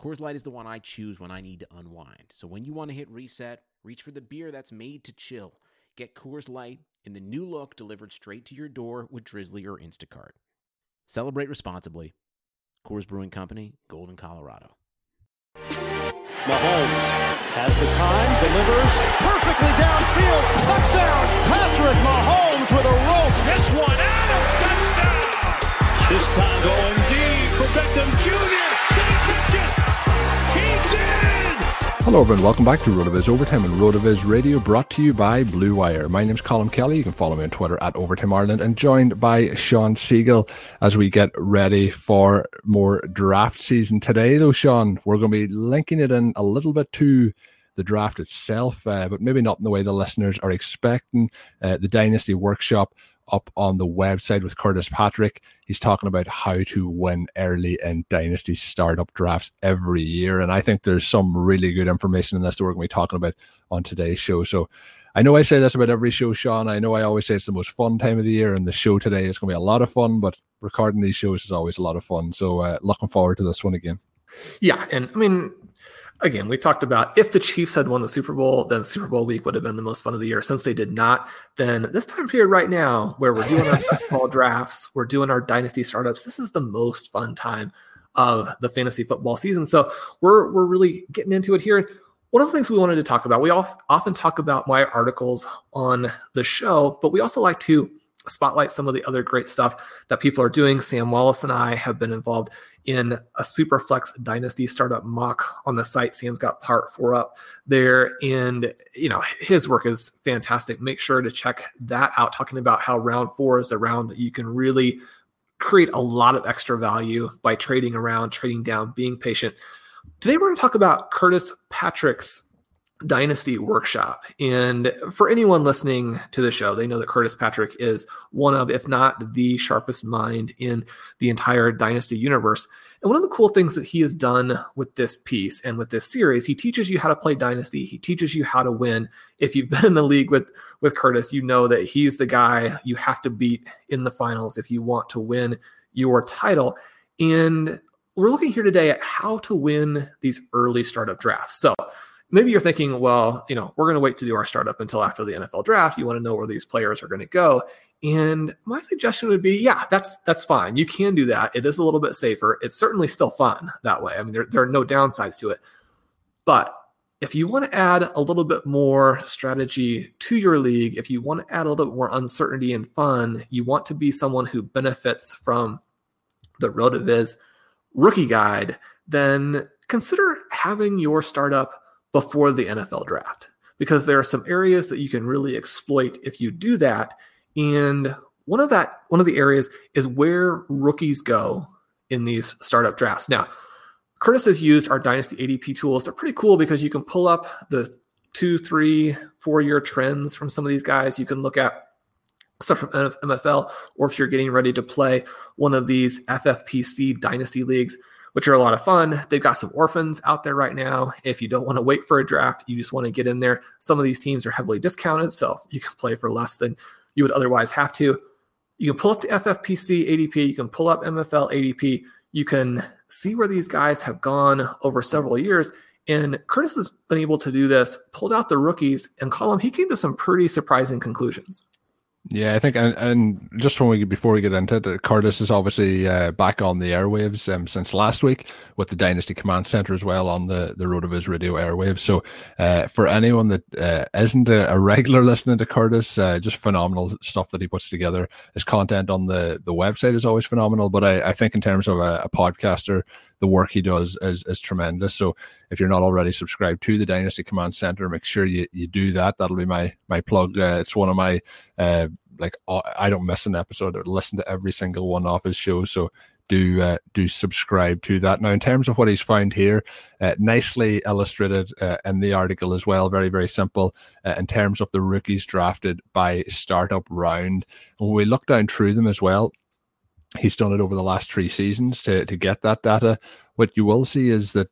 Coors Light is the one I choose when I need to unwind. So when you want to hit reset, Reach for the beer that's made to chill. Get Coors Light in the new look delivered straight to your door with Drizzly or Instacart. Celebrate responsibly. Coors Brewing Company, Golden, Colorado. Mahomes has the time, delivers perfectly downfield. Touchdown! Patrick Mahomes with a rope. This one, Adams, touchdown! This time going deep for Beckham Jr. Hello everyone, welcome back to RotoViz Overtime and RotoViz Radio brought to you by Blue Wire. My name's Colm Kelly. You can follow me on Twitter at Overtime Ireland and joined by Shawn Siegele as we get ready for more draft season. Today though, Sean, we're going to be linking it in a little bit to the draft itself, uh, but maybe not in the way the listeners are expecting. Uh, the Dynasty Workshop up on the website with Curtis Patrick. He's talking about how to win early in dynasty startup drafts every year. And I think there's some really good information in this that we're going to be talking about on today's show. So I know I say this about every show, Sean. I know I always say it's the most fun time of the year, and the show today is going to be a lot of fun, but recording these shows is always a lot of fun. So uh, looking forward to this one again. Yeah. And I mean, again, we talked about if the Chiefs had won the Super Bowl, then Super Bowl week would have been the most fun of the year. Since they did not, then this time period right now, where we're doing our football drafts, we're doing our dynasty startups, this is the most fun time of the fantasy football season. So we're we're really getting into it here. One of the things we wanted to talk about, we often talk about my articles on the show, but we also like to spotlight some of the other great stuff that people are doing. Sam Wallace and I have been involved in a Superflex Dynasty startup mock on the site. Sam's got part four up there, and you know his work is fantastic. Make sure to check that out. Talking about how round four is a round that you can really create a lot of extra value by trading around, trading down, being patient. Today we're going to talk about Curtis Patrick's Dynasty Workshop. And for anyone listening to the show, they know that Curtis Patrick is one of, if not the sharpest mind in the entire Dynasty universe. And one of the cool things that he has done with this piece and with this series, he teaches you how to play Dynasty. He teaches you how to win. If you've been in the league with, with Curtis, you know that he's the guy you have to beat in the finals if you want to win your title. And we're looking here today at how to win these early startup drafts. So, maybe you're thinking, well, you know, we're going to wait to do our startup until after the NFL draft. You want to know where these players are going to go. And my suggestion would be, yeah, that's that's fine. You can do that. It is a little bit safer. It's certainly still fun that way. I mean, there, there are no downsides to it. But if you want to add a little bit more strategy to your league, if you want to add a little bit more uncertainty and fun, you want to be someone who benefits from the RotoViz rookie guide, then consider having your startup before the NFL draft because there are some areas that you can really exploit if you do that. And one of that one of the areas is where rookies go in these startup drafts. Now, Curtis has used our Dynasty ADP tools. They're pretty cool because you can pull up the two, three, four year trends from some of these guys. You can look at stuff from MFL, or if you're getting ready to play one of these FFPC Dynasty leagues, which are a lot of fun. They've got some orphans out there right now. If you don't want to wait for a draft, you just want to get in there. Some of these teams are heavily discounted, so you can play for less than you would otherwise have to. You can pull up the FFPC ADP, you can pull up MFL ADP, you can see where these guys have gone over several years. And Curtis has been able to do this, pulled out the rookies, and Colm, he came to some pretty surprising conclusions. Yeah, I think, and, and just when we before we get into it, Curtis is obviously uh, back on the airwaves um, since last week with the Dynasty Command Center as well on the the RotoViz Radio airwaves. So, uh, for anyone that uh, not a, a, regular listening to Curtis, uh, just phenomenal stuff that he puts together. His content on the the website is always phenomenal, but I, I think in terms of a, a podcaster, the work he does is is tremendous. So, if you're not already subscribed to the Dynasty Command Center, make sure you you do that. That'll be my my plug. Uh, it's one of my uh, like I don't miss an episode or listen to every single one of his shows. So do uh, do subscribe to that. Now, in terms of what he's found here, uh, nicely illustrated uh, in the article as well. Very very simple uh, in terms of the rookies drafted by startup round. When we look down through them as well, he's done it over the last three seasons to to get that data. What you will see is that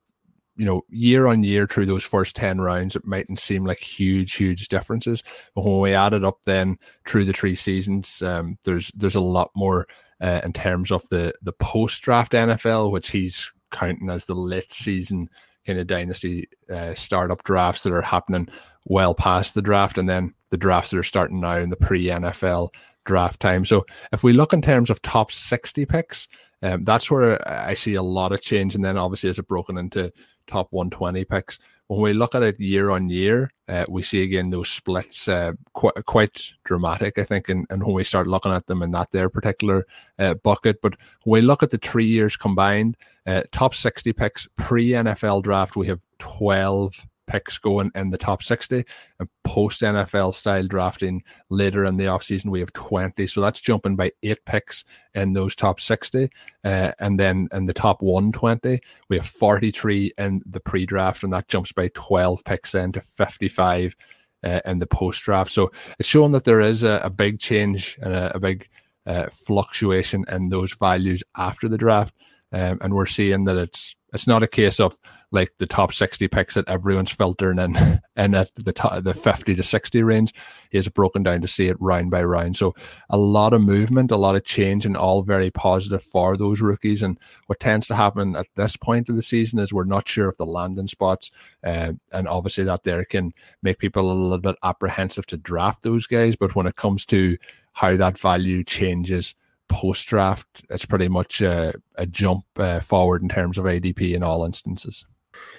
you know, year on year through those first 10 rounds, it mightn't seem like huge, huge differences. But when we add it up then through the three seasons, um, there's there's a lot more uh, in terms of the the post draft NFL, which he's counting as the late season kind of dynasty uh, startup drafts that are happening well past the draft, and then the drafts that are starting now in the pre NFL draft time. So if we look in terms of top 60 picks, um, that's where I see a lot of change. And then obviously, as it broken into top 120 picks. When we look at it year on year, uh, we see again those splits uh, quite quite dramatic, I think, and, and when we start looking at them in that their particular uh, bucket. But when we look at the three years combined, uh, top 60 picks pre NFL draft, we have 12 picks going in the top 60 and post NFL style drafting later in the offseason we have 20 so that's jumping by eight picks in those top 60 uh, and then in the top 120 we have 43 in the pre-draft and that jumps by 12 picks then to 55 uh, in the post-draft. So it's showing that there is a, a big change and a, a big uh, fluctuation in those values after the draft um, and we're seeing that it's it's not a case of like the top 60 picks that everyone's filtering in and at the top, the 50 to 60 range is broken down to see it round by round. So a lot of movement, a lot of change and all very positive for those rookies. And what tends to happen at this point of the season is we're not sure of the landing spots. Uh, and obviously that there can make people a little bit apprehensive to draft those guys. But when it comes to how that value changes, post draft, it's pretty much a, a jump uh, forward in terms of ADP in all instances.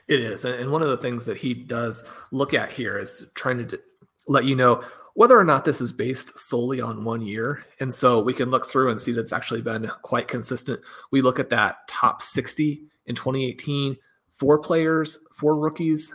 It is. And one of the things that he does look at here is trying to let you know whether or not this is based solely on one year. And so we can look through and see that's actually been quite consistent. We look at that top 60 in 2018, four players, four rookies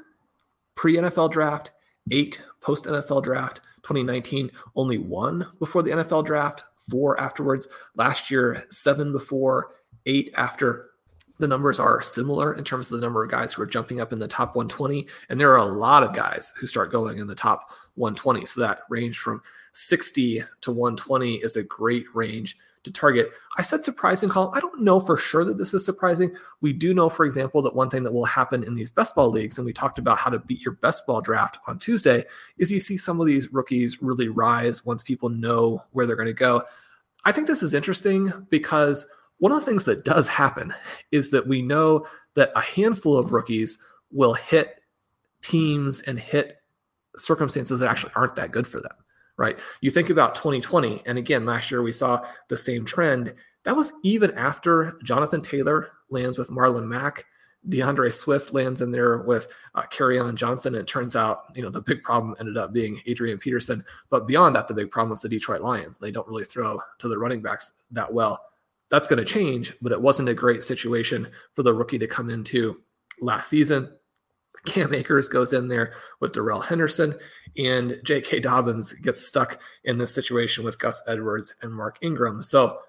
pre NFL draft, eight post NFL draft. 2019, only one before the NFL draft, four afterwards. Last year, seven before, eight after. The numbers are similar in terms of the number of guys who are jumping up in the top 120. And there are a lot of guys who start going in the top 120. So that range from 60 to 120 is a great range to target. I said surprising call. I don't know for sure that this is surprising. We do know, for example, that one thing that will happen in these best ball leagues, and we talked about how to beat your best ball draft on Tuesday, is you see some of these rookies really rise once people know where they're going to go. I think this is interesting because one of the things that does happen is that we know that a handful of rookies will hit teams and hit circumstances that actually aren't that good for them right? You think about 2020, and again, last year we saw the same trend. That was even after Jonathan Taylor lands with Marlon Mack, DeAndre Swift lands in there with uh, on Johnson. And it turns out, you know, the big problem ended up being Adrian Peterson. But beyond that, the big problem was the Detroit Lions. They don't really throw to the running backs that well. That's going to change, but it wasn't a great situation for the rookie to come into last season. Cam Akers goes in there with Darrell Henderson, and J.K. Dobbins gets stuck in this situation with Gus Edwards and Mark Ingram. So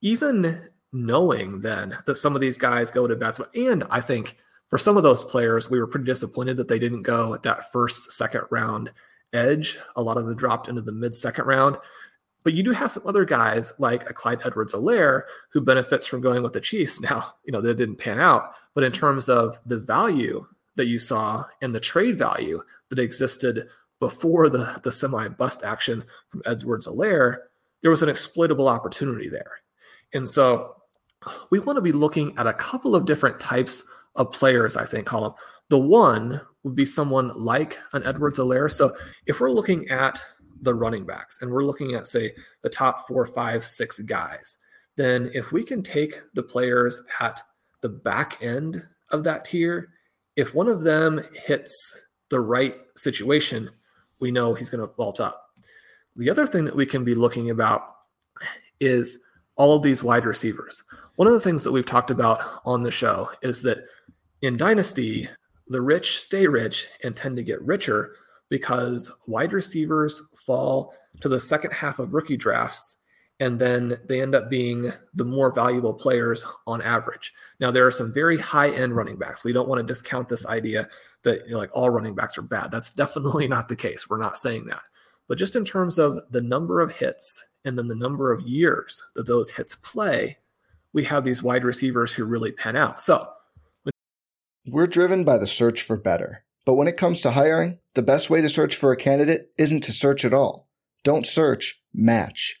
even knowing then that some of these guys go to bats, and I think for some of those players, we were pretty disappointed that they didn't go at that first, second round edge. A lot of them dropped into the mid second round. But you do have some other guys like a Clyde Edwards Helaire who benefits from going with the Chiefs. Now, you know, that didn't pan out, but in terms of the value that you saw and the trade value that existed before the, the semi bust action from Edwards Helaire, there was an exploitable opportunity there. And so we want to be looking at a couple of different types of players, I think, Colm. The one would be someone like an Edwards Helaire. So if we're looking at the running backs and we're looking at, say, the top four, five, six guys, then if we can take the players at the back end of that tier, if one of them hits the right situation, we know he's going to vault up. The other thing that we can be looking about is all of these wide receivers. One of the things that we've talked about on the show is that in Dynasty, the rich stay rich and tend to get richer because wide receivers fall to the second half of rookie drafts and then they end up being the more valuable players on average. Now there are some very high end running backs. We don't want to discount this idea that you know, like all running backs are bad. That's definitely not the case. We're not saying that. But just in terms of the number of hits and then the number of years that those hits play, we have these wide receivers who really pan out. So we're driven by the search for better. But when it comes to hiring, the best way to search for a candidate isn't to search at all. Don't search, match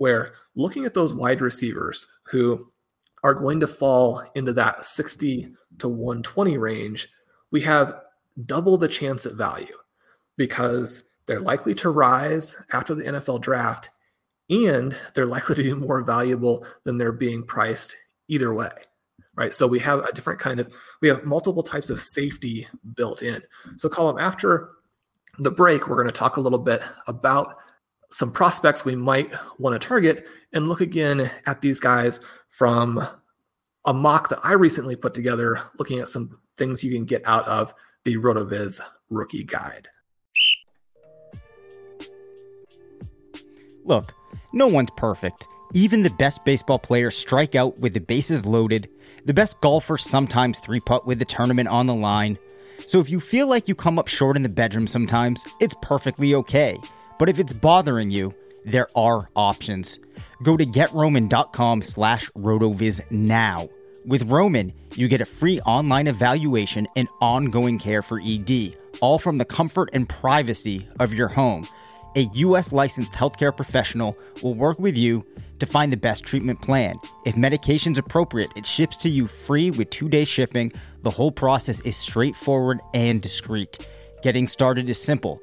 where looking at those wide receivers who are going to fall into that 60 to 120 range, we have double the chance at value because they're likely to rise after the NFL draft and they're likely to be more valuable than they're being priced either way right? So we have a different kind of we have multiple types of safety built in. So Colm after the break, we're going to talk a little bit about some prospects we might want to target and look again at these guys from a mock that I recently put together, looking at some things you can get out of the RotoViz rookie guide. Look, no one's perfect. Even the best baseball players strike out with the bases loaded. The best golfers sometimes three putt with the tournament on the line. So if you feel like you come up short in the bedroom sometimes, it's perfectly okay. But if it's bothering you, there are options. Go to getroman.com slash rotoviz now. With Roman, you get a free online evaluation and ongoing care for ED, all from the comfort and privacy of your home. A U.S. licensed healthcare professional will work with you to find the best treatment plan. If medication's appropriate, it ships to you free with two-day shipping. The whole process is straightforward and discreet. Getting started is simple.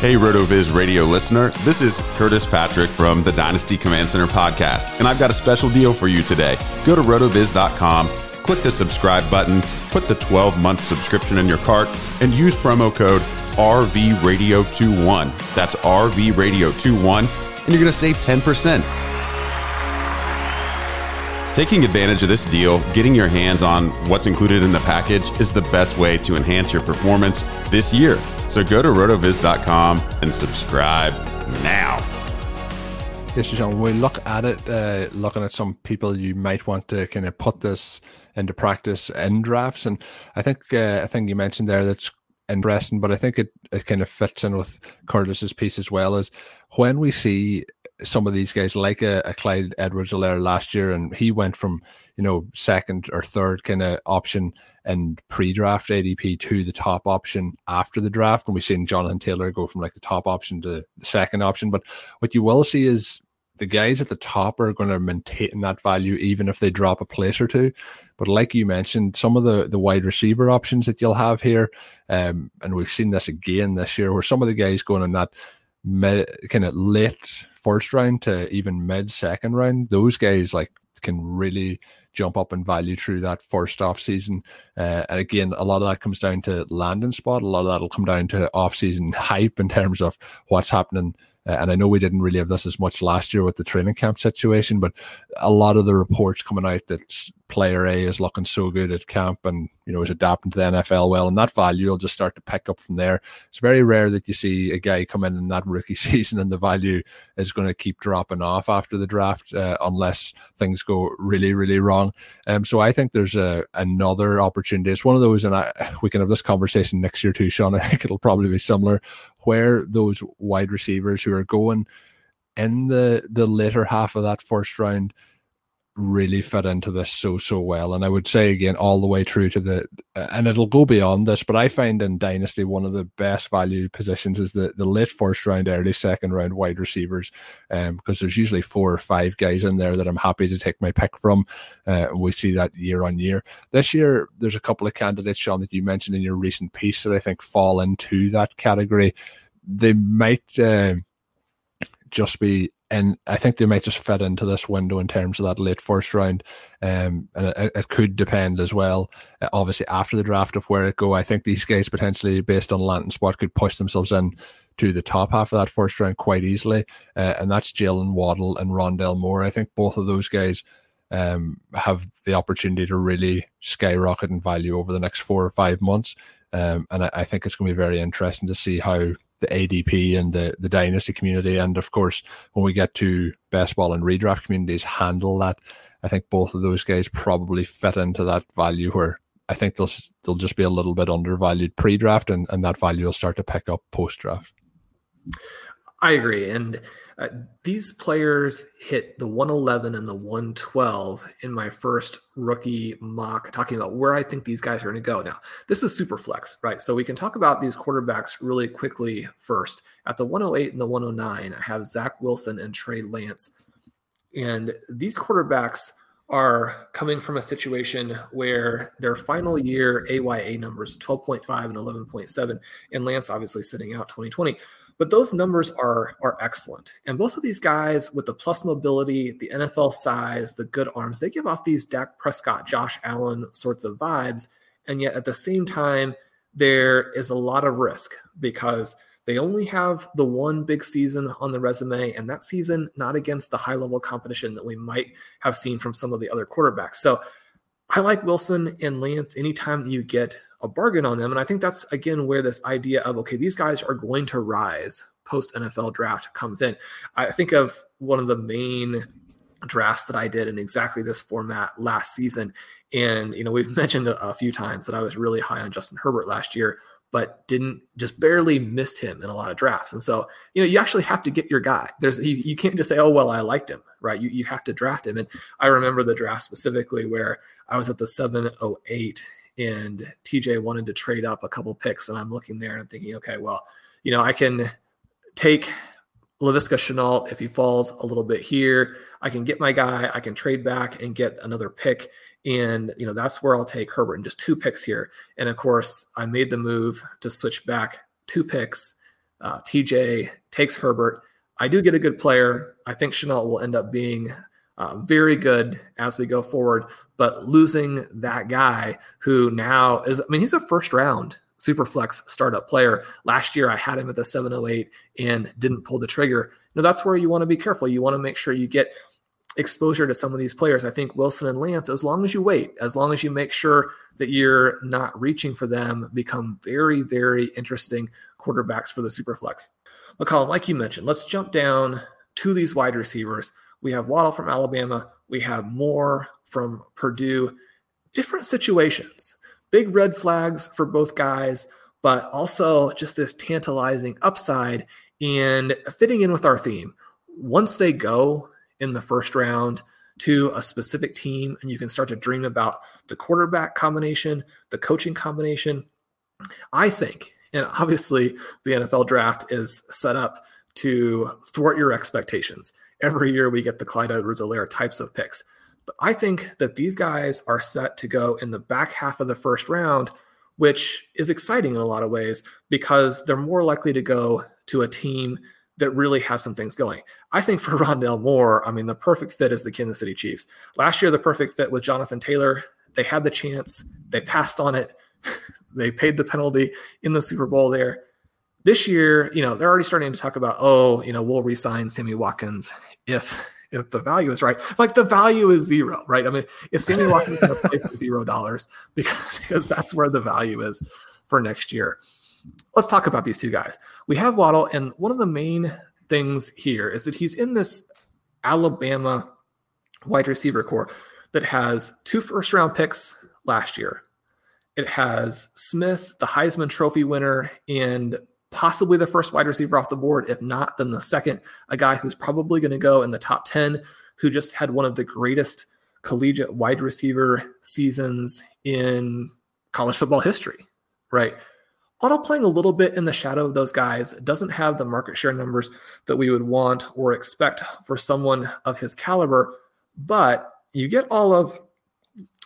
Hey, RotoViz radio listener. This is Curtis Patrick from the Dynasty Command Center podcast, and I've got a special deal for you today. Go to rotoviz.com, click the subscribe button put the 12 month subscription in your cart and use promo code RVRadio21. That's RVRadio21, and you're going to save 10%. Taking advantage of this deal, getting your hands on what's included in the package is the best way to enhance your performance this year. So go to rotoviz.com and subscribe now. Yes, when we look at it, uh, looking at some people you might want to kind of put this into practice in drafts. And I think uh, I think you mentioned there that's interesting, but I think it, it kind of fits in with Curtis's piece as well is when we see some of these guys like a, a Clyde Edwards Helaire last year, and he went from you know second or third kind of option and pre-draft ADP to the top option after the draft, and we've seen Jonathan Taylor go from like the top option to the second option. But what you will see is the guys at the top are going to maintain that value even if they drop a place or two. But like you mentioned, some of the the wide receiver options that you'll have here, um, and we've seen this again this year, where some of the guys going in that kind of late first round to even mid second round, those guys like can really jump up in value through that first off season. Uh, and again, a lot of that comes down to landing spot. A lot of that will come down to off season hype in terms of what's happening uh, and I know we didn't really have this as much last year with the training camp situation, but a lot of the reports coming out that player A is looking so good at camp and you know is adapting to the NFL well, and that value will just start to pick up from there. It's very rare that you see a guy come in in that rookie season and the value is going to keep dropping off after the draft uh, unless things go really really wrong. Um, so I think there's a another opportunity. It's one of those, and I we can have this conversation next year too, Sean. I think it'll probably be similar, where those wide receivers who are going in the the later half of that first round really fit into this so so well. And i would say again all the way through to the and it'll go beyond this but i find in dynasty one of the best value positions is the the late first round early second round wide receivers um because there's usually four or five guys in there that i'm happy to take my pick from uh, we see that year on year. This year there's a couple of candidates sean that you mentioned in your recent piece that i think fall into that category. They might uh, just be and I think they might just fit into this window in terms of that late first round. Um, and it, it, could depend as well, uh, obviously after the draft of where it go. I think these guys potentially, based on landing spot, could push themselves in to the top half of that first round quite easily. Uh, and that's Jaylen Waddle and Rondale Moore. I think both of those guys um, have the opportunity to really skyrocket in value over the next four or five months. Um, and I, I think it's going to be very interesting to see how the ADP and the, the dynasty community. And of course, when we get to best ball and redraft communities handle that, I think both of those guys probably fit into that value where I think they'll they'll just be a little bit undervalued pre-draft, and, and that value will start to pick up post-draft. I agree, and uh, these players hit the 111 and the 112 in my first rookie mock, talking about where I think these guys are going to go. Now, this is super flex, right? So we can talk about these quarterbacks really quickly first. At the 108 and the 109, I have Zach Wilson and Trey Lance. And these quarterbacks are coming from a situation where their final year AYA numbers 12.5 and 11.7, and Lance obviously sitting out 2020 but those numbers are are excellent. And both of these guys with the plus mobility, the NFL size, the good arms, they give off these Dak Prescott, Josh Allen sorts of vibes. And yet at the same time, there is a lot of risk because they only have the one big season on the resume, and that season not against the high level competition that we might have seen from some of the other quarterbacks. So I like Wilson and Lance anytime you get a bargain on them. And I think that's again where this idea of okay, these guys are going to rise post NFL draft comes in. I think of one of the main drafts that I did in exactly this format last season. And, you know, we've mentioned a, a, few times that I was really high on Justin Herbert last year, but didn't just barely missed him in a lot of drafts. And so, you know, you actually have to get your guy. There's, you, you can't just say, oh, well, I liked him, right? You, you have to draft him. And I remember the draft specifically where I was at the 708 and TJ wanted to trade up a couple picks, and I'm looking there and I'm thinking, okay, well, you know, I can take Laviska Shenault if he falls a little bit here. I can get my guy. I can trade back and get another pick, and you know that's where I'll take Herbert and just two picks here. And of course, I made the move to switch back two picks. Uh, TJ takes Herbert. I do get a good player. I think Shenault will end up being uh, very good as we go forward. But losing that guy who now is, I mean, he's a first round super flex startup player. Last year, I had him at the 708 and didn't pull the trigger. Know, that's where you want to be careful. You want to make sure you get exposure to some of these players. I think Wilson and Lance, as long as you wait, as long as you make sure that you're not reaching for them, become very, very interesting quarterbacks for the Superflex. McCollum, like you mentioned, let's jump down to these wide receivers. We have Waddle from Alabama. We have Moore from Purdue. Different situations, big red flags for both guys, but also just this tantalizing upside and fitting in with our theme. Once they go in the first round to a specific team, and you can start to dream about the quarterback combination, the coaching combination. I think, and obviously the NFL draft is set up to thwart your expectations. Every year we get the Clyde Edwards-Helaire types of picks. But I think that these guys are set to go in the back half of the first round, which is exciting in a lot of ways because they're more likely to go to a team that really has some things going. I think for Rondale Moore, I mean, the perfect fit is the Kansas City Chiefs. Last year, the perfect fit with Jonathan Taylor. They had the chance, they passed on it, they paid the penalty in the Super Bowl there. This year, you know, they're already starting to talk about, oh, you know, we'll resign Sammy Watkins if if the value is right. Like the value is zero, right? I mean, is Sammy Watkins going to play for zero dollars because, because that's where the value is for next year let's talk about these two guys. We have Waddle, and one of the main things here is that he's in this Alabama wide receiver corps that has two first round picks last year. It has Smith, the Heisman Trophy winner, and possibly the first wide receiver off the board. If not, then the second, a guy who's probably going to go in the top 10, who just had one of the greatest collegiate wide receiver seasons in college football history, right? Waddle playing a little bit in the shadow of those guys doesn't have the market share numbers that we would want or expect for someone of his caliber, but you get all of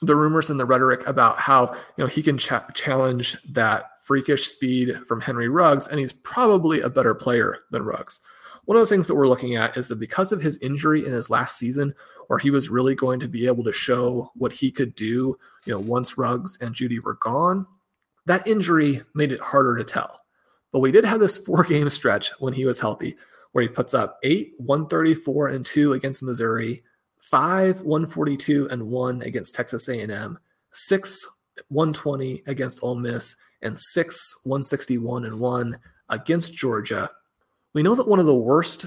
the rumors and the rhetoric about how you know he can ch- challenge that freakish speed from Henry Ruggs, and he's probably a better player than Ruggs. One of the things that we're looking at is that because of his injury in his last season, where he was really going to be able to show what he could do, you know, once Ruggs and Judy were gone, that injury made it harder to tell. But we did have this four game stretch when he was healthy, where he puts up eight, 134 and two against Missouri, five, 142 and one against Texas A&M, six, 120 against Ole Miss, and six, 161 and one against Georgia. We know that one of the worst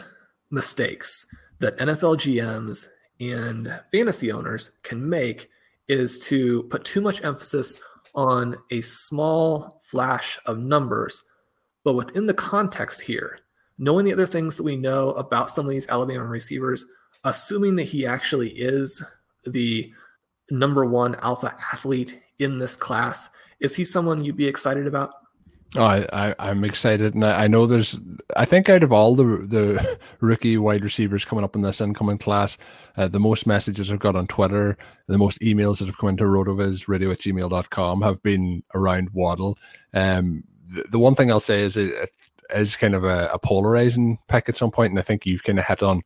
mistakes that NFL GMs and fantasy owners can make is to put too much emphasis on a small flash of numbers, but within the context here, knowing the other things that we know about some of these Alabama receivers, assuming that he actually is the number one alpha athlete in this class, is he someone you'd be excited about? Oh, I, I am excited, and I, I, know there's. I think out of all the the rookie wide receivers coming up in this incoming class, uh, the most messages I've got on Twitter, the most emails that have come into rotovizradio at gmail.com have been around Waddle. Um, the, the one thing I'll say is it, it is kind of a, a, polarizing pick at some point, and I think you've kind of hit on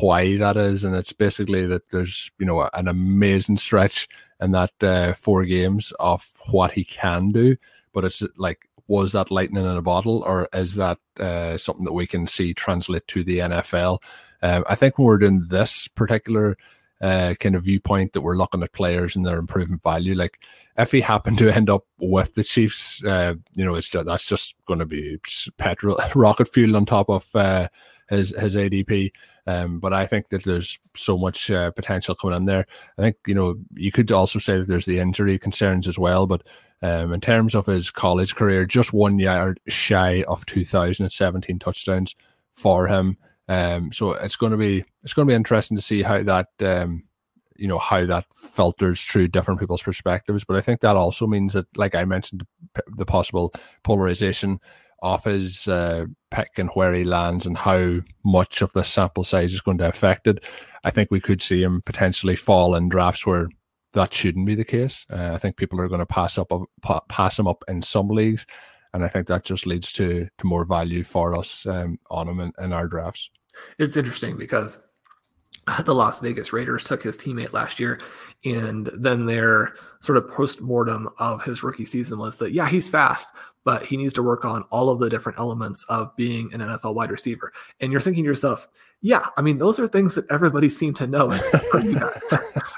why that is, and it's basically that there's you know an amazing stretch in that uh, four games of what he can do, but it's like was that lightning in a bottle, or is that uh, something that we can see translate to the NFL? Um, I think when we're doing this particular uh, kind of viewpoint that we're looking at players and their improvement value, like if he happened to end up with the Chiefs, uh, you know, it's just, that's just going to be petrol, rocket fuel on top of uh, his his ADP. Um, but I think that there's so much uh, potential coming in there. I think you know you could also say that there's the injury concerns as well, but um, in terms of his college career, just one yard shy of 2017 touchdowns for him. Um, so it's going to be it's going to be interesting to see how that um, you know how that filters through different people's perspectives. But I think that also means that, like I mentioned, the possible polarization of his uh, pick and where he lands and how much of the sample size is going to affect it. I think we could see him potentially fall in drafts where that shouldn't be the case. Uh, I think people are going to pass up pass him up in some leagues, and I think that just leads to to more value for us um, on him in, in our drafts. It's interesting because the Las Vegas Raiders took his teammate last year And then their sort of post mortem of his rookie season was that, yeah, he's fast, but he needs to work on all of the different elements of being an NFL wide receiver. And you're thinking to yourself, yeah, I mean, those are things that everybody seemed to know,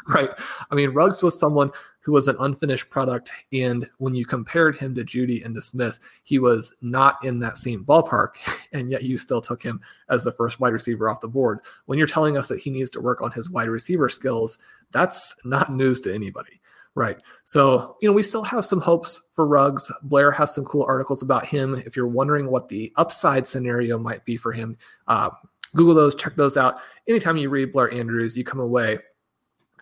right? I mean, Ruggs was someone who was an unfinished product. And when you compared him to Judy and to Smith, he was not in that same ballpark. And yet you still took him as the first wide receiver off the board. When you're telling us that he needs to work on his wide receiver skills, that's not news to anybody. Right. So, you know, we still have some hopes for Ruggs. Blair has some cool articles about him. If you're wondering what the upside scenario might be for him, uh, Google those, check those out. Anytime you read Blair Andrews, you come away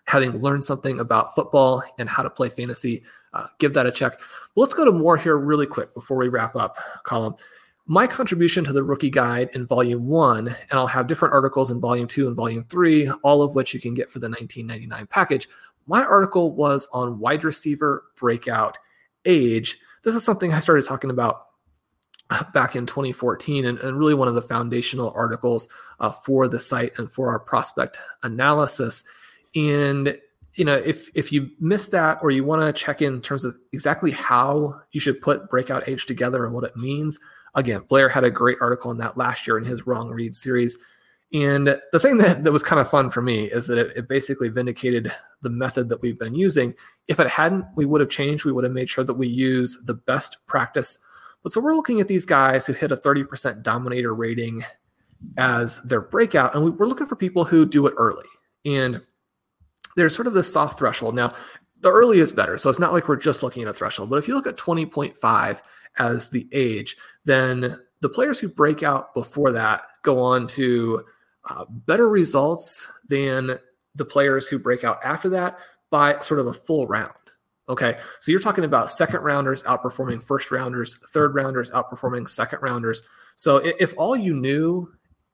having learned something about football and how to play fantasy. Uh, give that a check. But let's go to Moore here really quick before we wrap up, Colm. My contribution to the rookie guide in volume one, and I'll have different articles in volume two and volume three, all of which you can get for the 1999 package. My article was on wide receiver breakout age. This is something I started talking about back in 2014 and, and, really one of the foundational articles uh, for the site and for our prospect analysis. And you know if if you missed that or you want to check in terms of exactly how you should put breakout age together and what it means again blair had a great article on that last year in his wrong read series. And the thing that, that was kind of fun for me is that it, it basically vindicated the method that we've been using. If it hadn't we would have changed. We would have made sure that we use the best practice but so we're looking at these guys who hit a 30% dominator rating as their breakout, and we, we're looking for people who do it early. And there's sort of this soft threshold. Now, the early is better. So it's not like we're just looking at a threshold. But if you look at 20.5 as the age, then the players who break out before that go on to uh, better results than the players who break out after that by sort of a full round. Okay. So you're talking about second rounders outperforming first rounders, third rounders outperforming second rounders. So if all you knew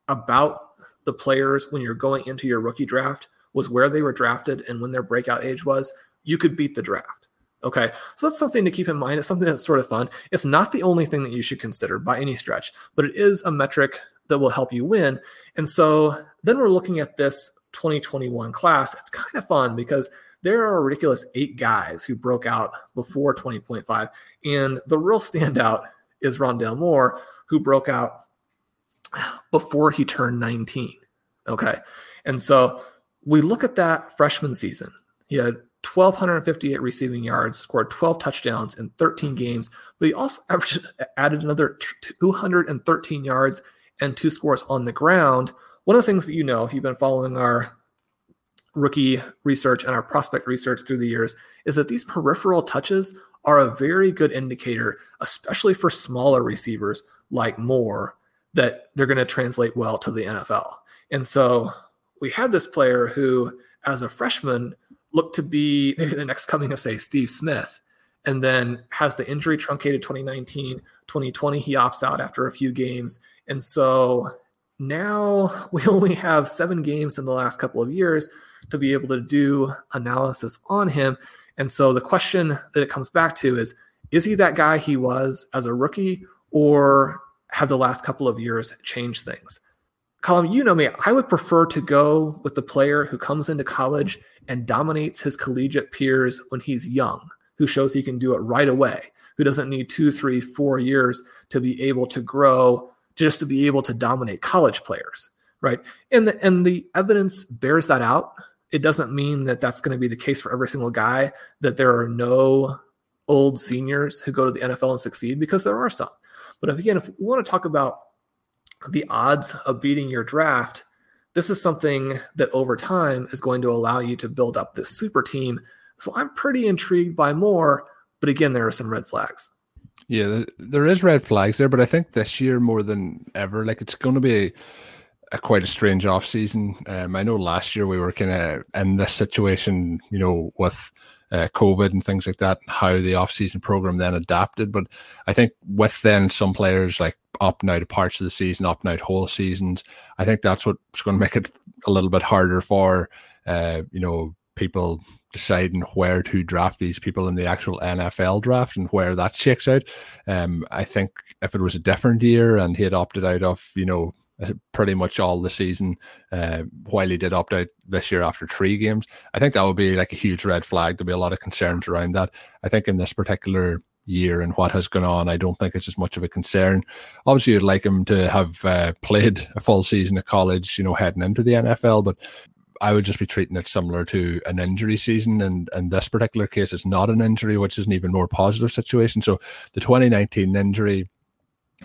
about the players when you're going into your rookie draft was where they were drafted and when their breakout age was, you could beat the draft. Okay. So that's something to keep in mind. It's something that's sort of fun. It's not the only thing that you should consider by any stretch, but it is a metric that will help you win. And so then we're looking at this 2021 class. It's kind of fun because there are a ridiculous eight guys who broke out before 20.5. And the real standout is Rondale Moore, who broke out before he turned 19. Okay. And so we look at that freshman season. He had 1,258 receiving yards, scored 12 touchdowns in 13 games, but he also averaged, added another 213 yards and two scores on the ground. One of the things that you know, if you've been following our rookie research and our prospect research through the years is that these peripheral touches are a very good indicator, especially for smaller receivers like Moore, that they're going to translate well to the NFL. And so we had this player who, as a freshman, looked to be maybe the next coming of, say, Steve Smith, and then has the injury truncated 2019, 2020. He opts out after a few games. And so now we only have seven games in the last couple of years to be able to do analysis on him. And so the question that it comes back to is is he that guy he was as a rookie, or have the last couple of years changed things? Colm, you know me, I would prefer to go with the player who comes into college and dominates his collegiate peers when he's young, who shows he can do it right away, who doesn't need two, three, four years to be able to grow, just to be able to dominate college players, right? And the, and the evidence bears that out it doesn't mean that that's going to be the case for every single guy, that there are no old seniors who go to the NFL and succeed because there are some. But if, again, if we want to talk about the odds of beating your draft, this is something that over time is going to allow you to build up this super team. So I'm pretty intrigued by Moore. but again, there are some red flags. Yeah, there is red flags there, but I think this year more than ever, like it's going to be a quite a strange off season. Um, I know last year we were kind of in this situation, you know, with uh, COVID and things like that, and how the off season program then adapted. But I think with then some players like opting out of parts of the season, opting out whole seasons, I think that's what's going to make it a little bit harder for, uh, you know, people deciding where to draft these people in the actual NFL draft and where that shakes out. Um, I think if it was a different year and he had opted out of, you know, uh, pretty much all the season, uh, while he did opt out this year after three games. I think that would be like a huge red flag. There'll be a lot of concerns around that. I think in this particular year and what has gone on, I don't think it's as much of a concern. Obviously, you'd like him to have uh, played a full season of college, you know, heading into the NFL, but I would just be treating it similar to an injury season. And in this particular case, it's not an injury, which is an even more positive situation. So the 2019 injury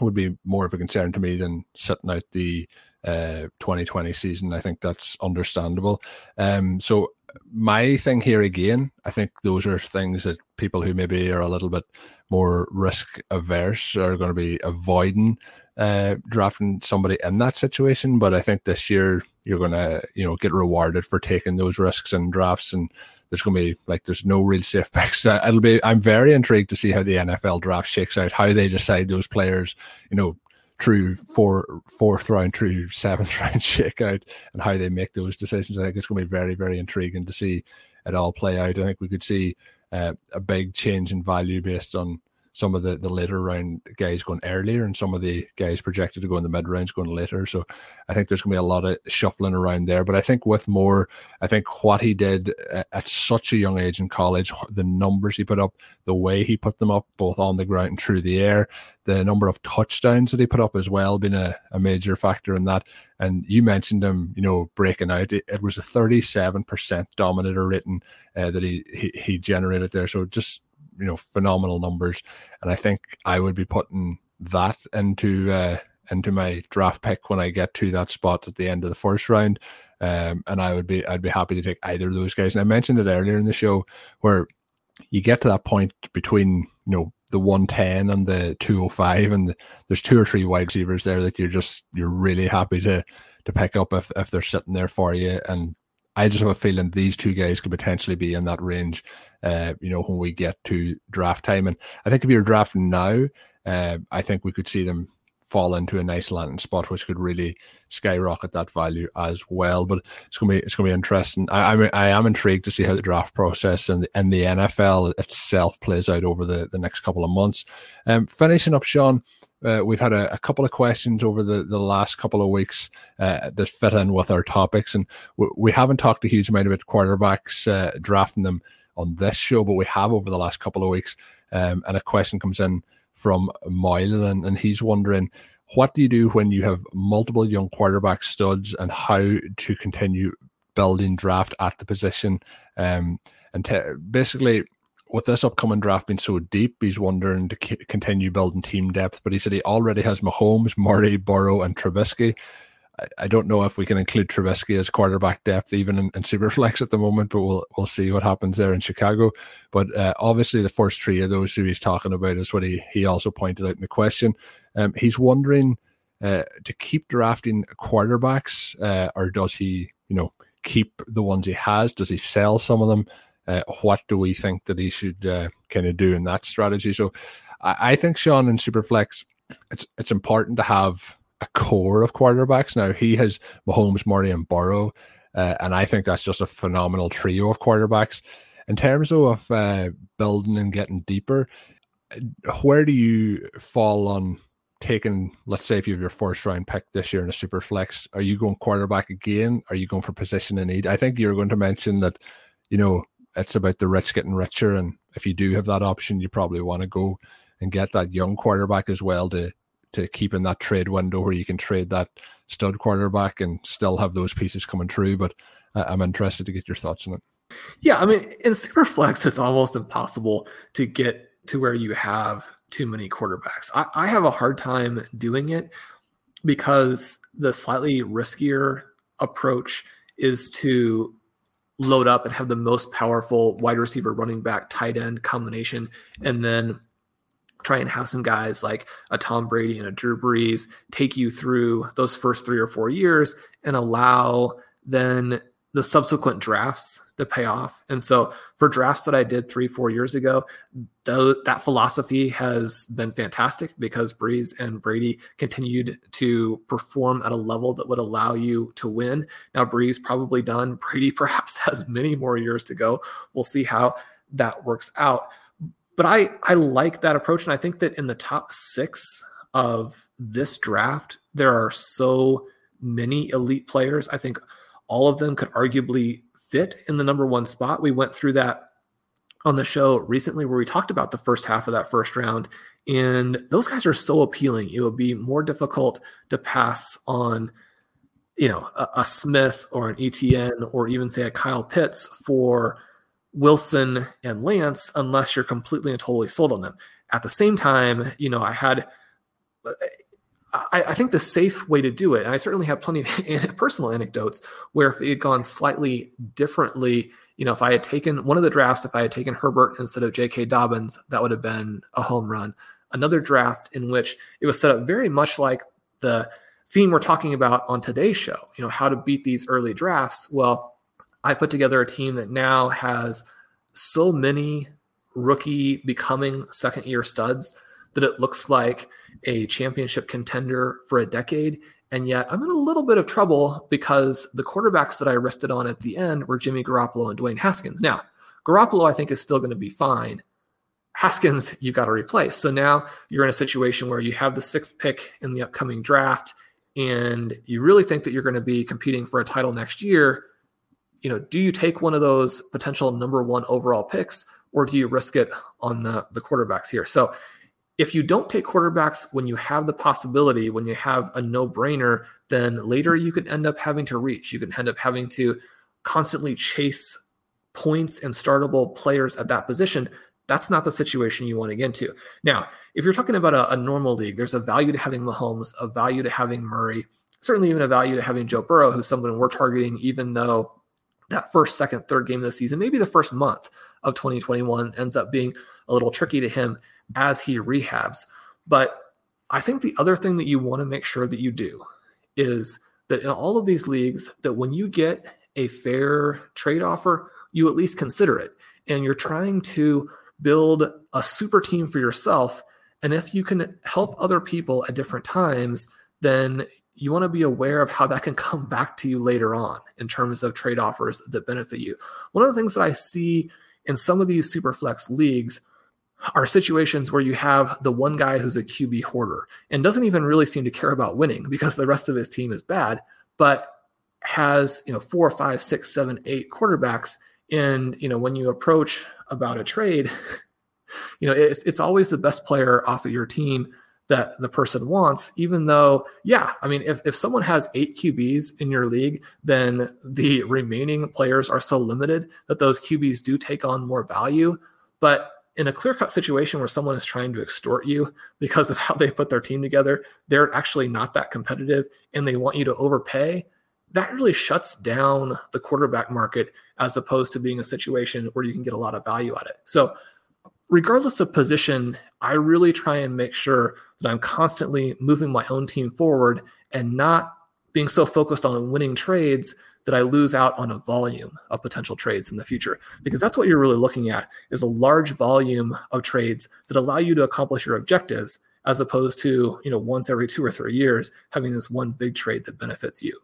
would be more of a concern to me than sitting out the uh, 2020 season. I think that's understandable. Um, so my thing here again, I think those are things that people who maybe are a little bit more risk averse are going to be avoiding uh, drafting somebody in that situation. But I think this year you're to, you know, get rewarded for taking those risks and drafts. And there's to be like, there's no real safe picks. It'll be, I'm very intrigued to see how the NFL draft shakes out, how they decide those players, you know, through four, fourth round, through seventh round shake out and how they make those decisions. I think it's to be very, very intriguing to see it all play out. I think we could see uh, a big change in value based on some of the, the later round guys going earlier and some of the guys projected to go in the mid rounds going later. So I think there's going to be a lot of shuffling around there. But I think with Moore, I think what he did at such a young age in college, the numbers he put up, the way he put them up, both on the ground and through the air, the number of touchdowns that he put up as well, being a, a major factor in that. And you mentioned him, you know, breaking out. It, it was a 37% dominator rating uh, that he, he he generated there. So just you know phenomenal numbers, and I think I would be putting that into uh, into my draft pick when I get to that spot at the end of the first round. Um, and I would be I'd be happy to take either of those guys. And I mentioned it earlier in the show where you get to that point between you know the 110 and the 205 and the, there's two or three wide receivers there that you're just you're really happy to to pick up if, if they're sitting there for you and I just have a feeling these two guys could potentially be in that range, uh, you know, when we get to draft time. And I think if you're drafting now, uh, I think we could see them fall into a nice landing spot, which could really skyrocket that value as well. But it's gonna be it's gonna be interesting. I I, I am intrigued to see how the draft process and and the NFL itself plays out over the the next couple of months. Um, finishing up, Shawn. Uh, we've had a, a, couple of questions over the, the last couple of weeks uh, that fit in with our topics, and we, we haven't talked a huge amount about quarterbacks uh, drafting them on this show, but we have over the last couple of weeks. Um, and a question comes in from Moyle, and, and he's wondering what do you do when you have multiple young quarterback studs and how to continue building draft at the position. Um, and te- basically, with this upcoming draft being so deep, he's wondering to c- continue building team depth. But he said he already has Mahomes, Murray, Burrow, and Trubisky. I, don't know if we can include Trubisky as quarterback depth even in, in Superflex at the moment, but we'll we'll see what happens there in Chicago. But uh, obviously, the first three of those who he's talking about is what he he also pointed out in the question. Um, he's wondering uh, to keep drafting quarterbacks, uh, or does he, you know, keep the ones he has? Does he sell some of them? Uh, what do we think that he should uh, kind of do in that strategy? So, I, I think Shawn in Superflex, it's it's important to have a core of quarterbacks. Now he has Mahomes, Murray, and Burrow, uh, and I think that's just a phenomenal trio of quarterbacks. In terms though, of uh, building and getting deeper, where do you fall on taking? Let's say if you have your first round pick this year in a super flex, are you going quarterback again? Are you going for position in need? I think you're going to mention that. You know, it's about the rich getting richer, and if you do have that option, you probably want to go and get that young quarterback as well to to keep in that trade window where you can trade that stud quarterback and still have those pieces coming through. But I'm interested to get your thoughts on it. Yeah, I mean, in Superflex, it's almost impossible to get to where you have too many quarterbacks. I, I have a hard time doing it because the slightly riskier approach is to load up and have the most powerful wide receiver, running back, tight end combination, and then try and have some guys like a Tom Brady and a Drew Brees take you through those first three or four years and allow then the subsequent drafts to pay off. And so for drafts that I did three, four years ago, that philosophy has been fantastic because Brees and Brady continued to perform at a level that would allow you to win. Now, Brees probably done. Brady perhaps has many more years to go. We'll see how that works out but I I like that approach, and I think that in the top six of this draft, there are so many elite players. I think all of them could arguably fit in the number one spot. We went through that on the show recently where we talked about the first half of that first round. And those guys are so appealing. It would be more difficult to pass on, you know, a, a Smith or an Etienne or even say a Kyle Pitts for Wilson and Lance unless you're completely and totally sold on them. At the same time, you know, I had I, I, think the safe way to do it, and I certainly have plenty of personal anecdotes where if it had gone slightly differently, you know, if I had taken one of the drafts, if I had taken Herbert instead of J.K. Dobbins, that would have been a home run. Another draft in which it was set up very much like the theme we're talking about on today's show, you know, how to beat these early drafts. Well, I put together a team that now has so many rookie becoming second year studs that it looks like a championship contender for a decade. And yet I'm in a little bit of trouble because the quarterbacks that I rested on at the end were Jimmy Garoppolo and Dwayne Haskins. Now, Garoppolo, I think, is still going to be fine. Haskins, you got to replace. So now you're in a situation where you have the sixth pick in the upcoming draft, and you really think that you're going to be competing for a title next year. You know, do you take one of those potential number one overall picks, or do you risk it on the the quarterbacks here? So if you don't take quarterbacks when you have the possibility, when you have a no brainer, then later you could end up having to reach. You can end up having to constantly chase points and startable players at that position. That's not the situation you want to get into. Now, if you're talking about a, a normal league, there's a value to having Mahomes, a value to having Murray, certainly even a value to having Joe Burrow, who's someone we're targeting, even though that first, second, third game of the season, maybe the first month of 2021 ends up being a little tricky to him as he rehabs. But I think the other thing that you want to make sure that you do is that in all of these leagues, that when you get a fair trade offer, you at least consider it. And you're trying to build a super team for yourself. And if you can help other people at different times, then you want to be aware of how that can come back to you later on in terms of trade offers that benefit you. One of the things that I see in some of these super flex leagues are situations where you have the one guy who's a QB hoarder and doesn't even really seem to care about winning because the rest of his team is bad, but has you know four, five, six, seven, eight quarterbacks. And you know when you approach about a trade, you know it's it's always the best player off of your team that the person wants, even though, yeah, I mean, if, if someone has eight QBs in your league, then the remaining players are so limited that those QBs do take on more value. But in a clear cut situation where someone is trying to extort you because of how they put their team together, they're actually not that competitive and they want you to overpay. That really shuts down the quarterback market as opposed to being a situation where you can get a lot of value out of it. So, regardless of position, I really try and make sure that I'm constantly moving my own team forward and not being so focused on winning trades that I lose out on a volume of potential trades in the future because that's what you're really looking at is a large volume of trades that allow you to accomplish your objectives as opposed to you know once every two or three years having this one big trade that benefits you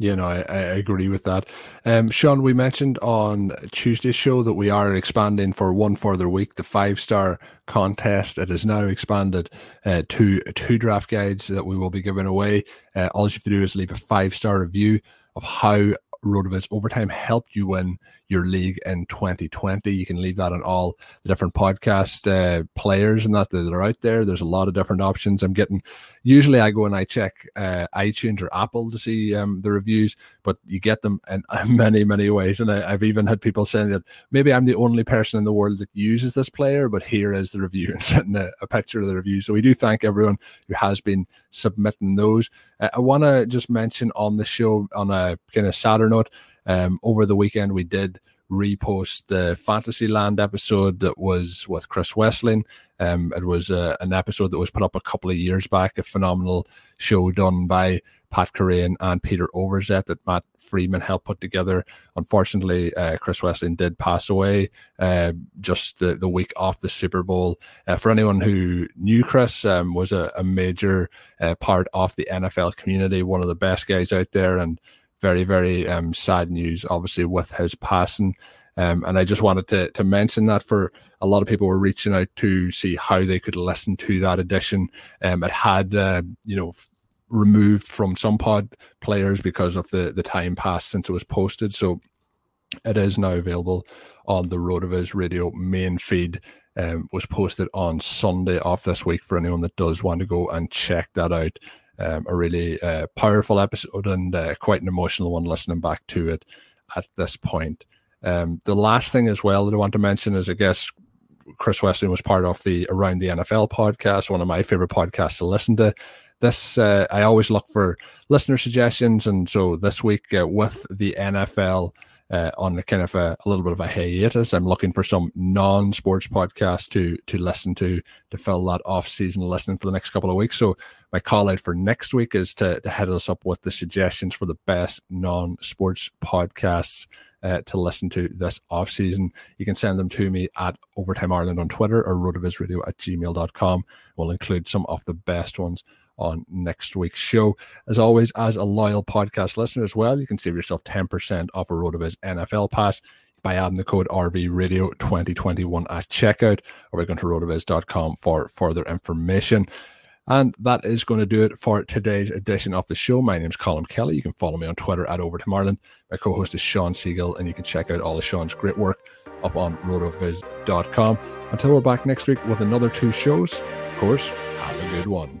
yeah, no, I, I agree with that. Um, Shawn, we mentioned on Tuesday's show that we are expanding for one further week the five star contest. It is now expanded uh, to two draft guides that we will be giving away. Uh, all you have to do is leave a five star review of how RotoViz Overtime helped you win your league in 2020. You can leave that on all the different podcast uh, players and that that are out there. There's a lot of different options. I'm getting, usually I go and I check uh, iTunes or Apple to see um, the reviews, but you get them in many, many ways. And I, have even had people saying that maybe I'm the only person in the world that uses this player, but here is the review and sending a, a picture of the review. So we do thank everyone who has been submitting those. Uh, I want to just mention on the show on a kind of sadder note, um, over the weekend, we did repost the Fantasyland episode that was with Chris Wesseling. Um, it was uh, an episode that was put up a couple of years back, a phenomenal show done by Pat Kerrane and Peter Overzet that Matt Freeman helped put together. Unfortunately, uh, Chris Wesseling did pass away uh, just the, the week off the Super Bowl. Uh, for anyone who knew Chris, um, was a, a major uh, part of the NFL community, one of the best guys out there, and very, very um, sad news, obviously, with his passing. Um, and I just wanted to to mention that for a lot of people were reaching out to see how they could listen to that edition. Um, it had uh, you know removed from some pod players because of the the time passed since it was posted. So it is now available on the RotoViz Radio main feed. Um, was posted on Sunday of this week for anyone that does want to go and check that out. Um, a really uh, powerful episode and uh, quite an emotional one listening back to it at this point. Um, the last thing as well that I want to mention is I guess Chris Wesseling was part of the Around the NFL podcast, one of my favorite podcasts to listen to. This uh, I always look for listener suggestions, and so this week uh, with the NFL uh, on a kind of a, a, little bit of a hiatus, I'm looking for some non-sports podcasts to to listen to to fill that off-season listening for the next couple of weeks. So my call out for next week is to, to head us up with the suggestions for the best non-sports podcasts uh, to listen to this off season, you can send them to me at Overtime Ireland on Twitter or rotovizradio at gmail.com. We'll include some of the best ones on next week's show. As always, as a loyal podcast listener as well, you can save yourself 10% off a RotoViz NFL pass by adding the code RVRadio 2021 at checkout or by going to rotoviz.com for further information. And that is going to do it for today's edition of the show. My name is Colm Kelly. You can follow me on Twitter at Overtime Ireland. My co host is Shawn Siegele, and you can check out all of Shawn's great work up on rotoviz.com. Until we're back next week with another two shows, of course, have a good one.